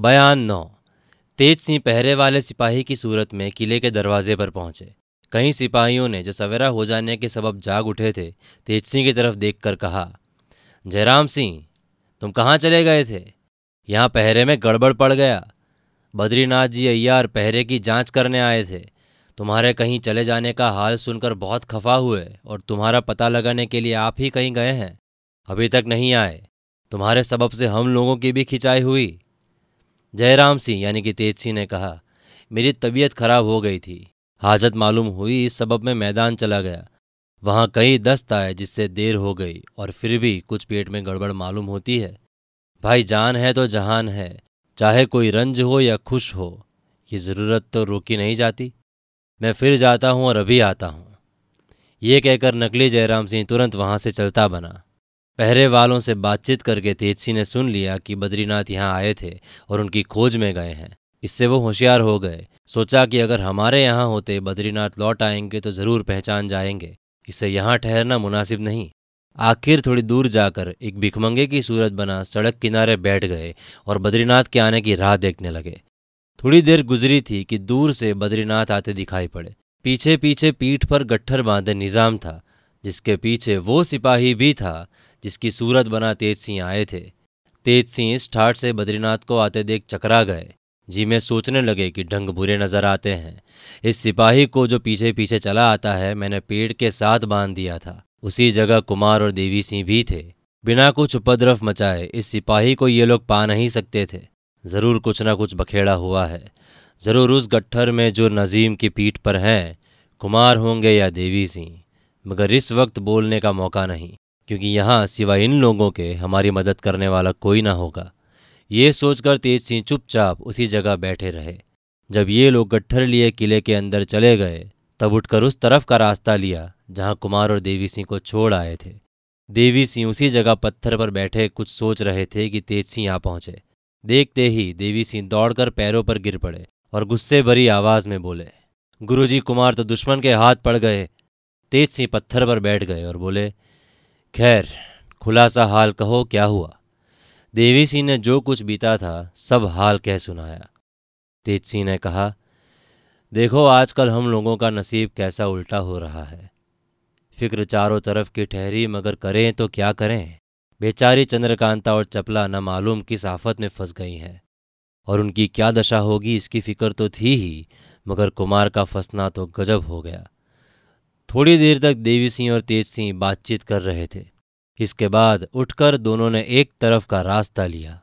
बयान नौ। तेज सिंह पहरे वाले सिपाही की सूरत में किले के दरवाजे पर पहुँचे। कई सिपाहियों ने जो सवेरा हो जाने के सबब जाग उठे थे, तेज सिंह की तरफ़ देखकर कहा, जयराम सिंह, तुम कहाँ चले गए थे? यहाँ पहरे में गड़बड़ पड़ गया। बद्रीनाथ जी अय्यार पहरे की जाँच करने आए थे। तुम्हारे कहीं चले जाने का हाल सुनकर बहुत खफा हुए और तुम्हारा पता लगाने के लिए आप ही कहीं गए हैं। अभी तक नहीं आए। तुम्हारे सबब से हम लोगों की भी खिंचाई हुई। जयराम सिंह, यानी कि तेज सिंह ने कहा, मेरी तबीयत खराब हो गई थी। हाजत मालूम हुई इस सबब में मैदान चला गया। वहाँ कई दस्त आए जिससे देर हो गई और फिर भी कुछ पेट में गड़बड़ मालूम होती है। भाई जान है तो जहान है, चाहे कोई रंज हो या खुश हो, ये ज़रूरत तो रोकी नहीं जाती। मैं फिर जाता हूँ और अभी आता हूँ। ये कहकर नकली जयराम सिंह तुरंत वहाँ से चलता बना। पहरे वालों से बातचीत करके तेजसी ने सुन लिया कि बद्रीनाथ यहाँ आए थे और उनकी खोज में गए हैं। इससे वो होशियार हो गए। सोचा कि अगर हमारे यहाँ होते, बद्रीनाथ लौट आएँगे तो ज़रूर पहचान जाएँगे। इसे यहाँ ठहरना मुनासिब नहीं। आखिर थोड़ी दूर जाकर एक भिखमंगे की सूरत बना सड़क किनारे बैठ गए और बद्रीनाथ के आने की राह देखने लगे। थोड़ी देर गुजरी थी कि दूर से बद्रीनाथ आते दिखाई पड़े। पीछे पीछे पीठ पर गट्ठर बांधे निज़ाम था, जिसके पीछे वो सिपाही भी था। जिसकी सूरत बना तेज सिंह आए थे। तेज सिंह इस ठाठ से बद्रीनाथ को आते देख चकरा गए। जी में सोचने लगे कि ढंग बुरे नज़र आते हैं। इस सिपाही को जो पीछे पीछे चला आता है, मैंने पेड़ के साथ बाँध दिया था। उसी जगह कुमार और देवी सिंह भी थे। बिना कुछ उपद्रव मचाए इस सिपाही को ये लोग पा नहीं सकते थे। ज़रूर कुछ ना कुछ बखेड़ा हुआ है। ज़रूर उस गट्ठर में जो नजीम की पीठ पर हैं, कुमार होंगे या देवी सिंह। मगर इस वक्त बोलने का मौका नहीं। क्योंकि यहाँ सिवाय इन लोगों के हमारी मदद करने वाला कोई ना होगा। ये सोचकर तेज सिंह चुपचाप उसी जगह बैठे रहे। जब ये लोग गट्ठर लिए किले के अंदर चले गए, तब उठकर उस तरफ़ का रास्ता लिया, जहाँ कुमार और देवी सिंह को छोड़ आए थे। देवी सिंह उसी जगह पत्थर पर बैठे कुछ सोच रहे थे कि तेज सिंह आ पहुँचे। देखते ही देवी सिंह दौड़कर पैरों पर गिर पड़े और गुस्से भरी आवाज़ में बोले, गुरुजी, कुमार तो दुश्मन के हाथ पड़ गए। तेज सिंह पत्थर पर बैठ गए और बोले खैर, खुलासा हाल कहो, क्या हुआ? देवी सिंह ने जो कुछ बीता था, सब हाल कह सुनाया। तेज सिंह ने कहा, देखो, आजकल हम लोगों का नसीब कैसा उल्टा हो रहा है। फ़िक्र चारों तरफ़ की ठहरी, मगर करें तो क्या करें? बेचारी चंद्रकांता और चपला न मालूम किस आफत में फंस गई हैं। और उनकी क्या दशा होगी, इसकी फ़िक्र तो थी ही, मगर कुमार का फंसना तो गजब हो गया। थोड़ी देर तक देवी सिंह और तेज सिंह बातचीत कर रहे थे। इसके बाद उठकर दोनों ने एक तरफ़ का रास्ता लिया।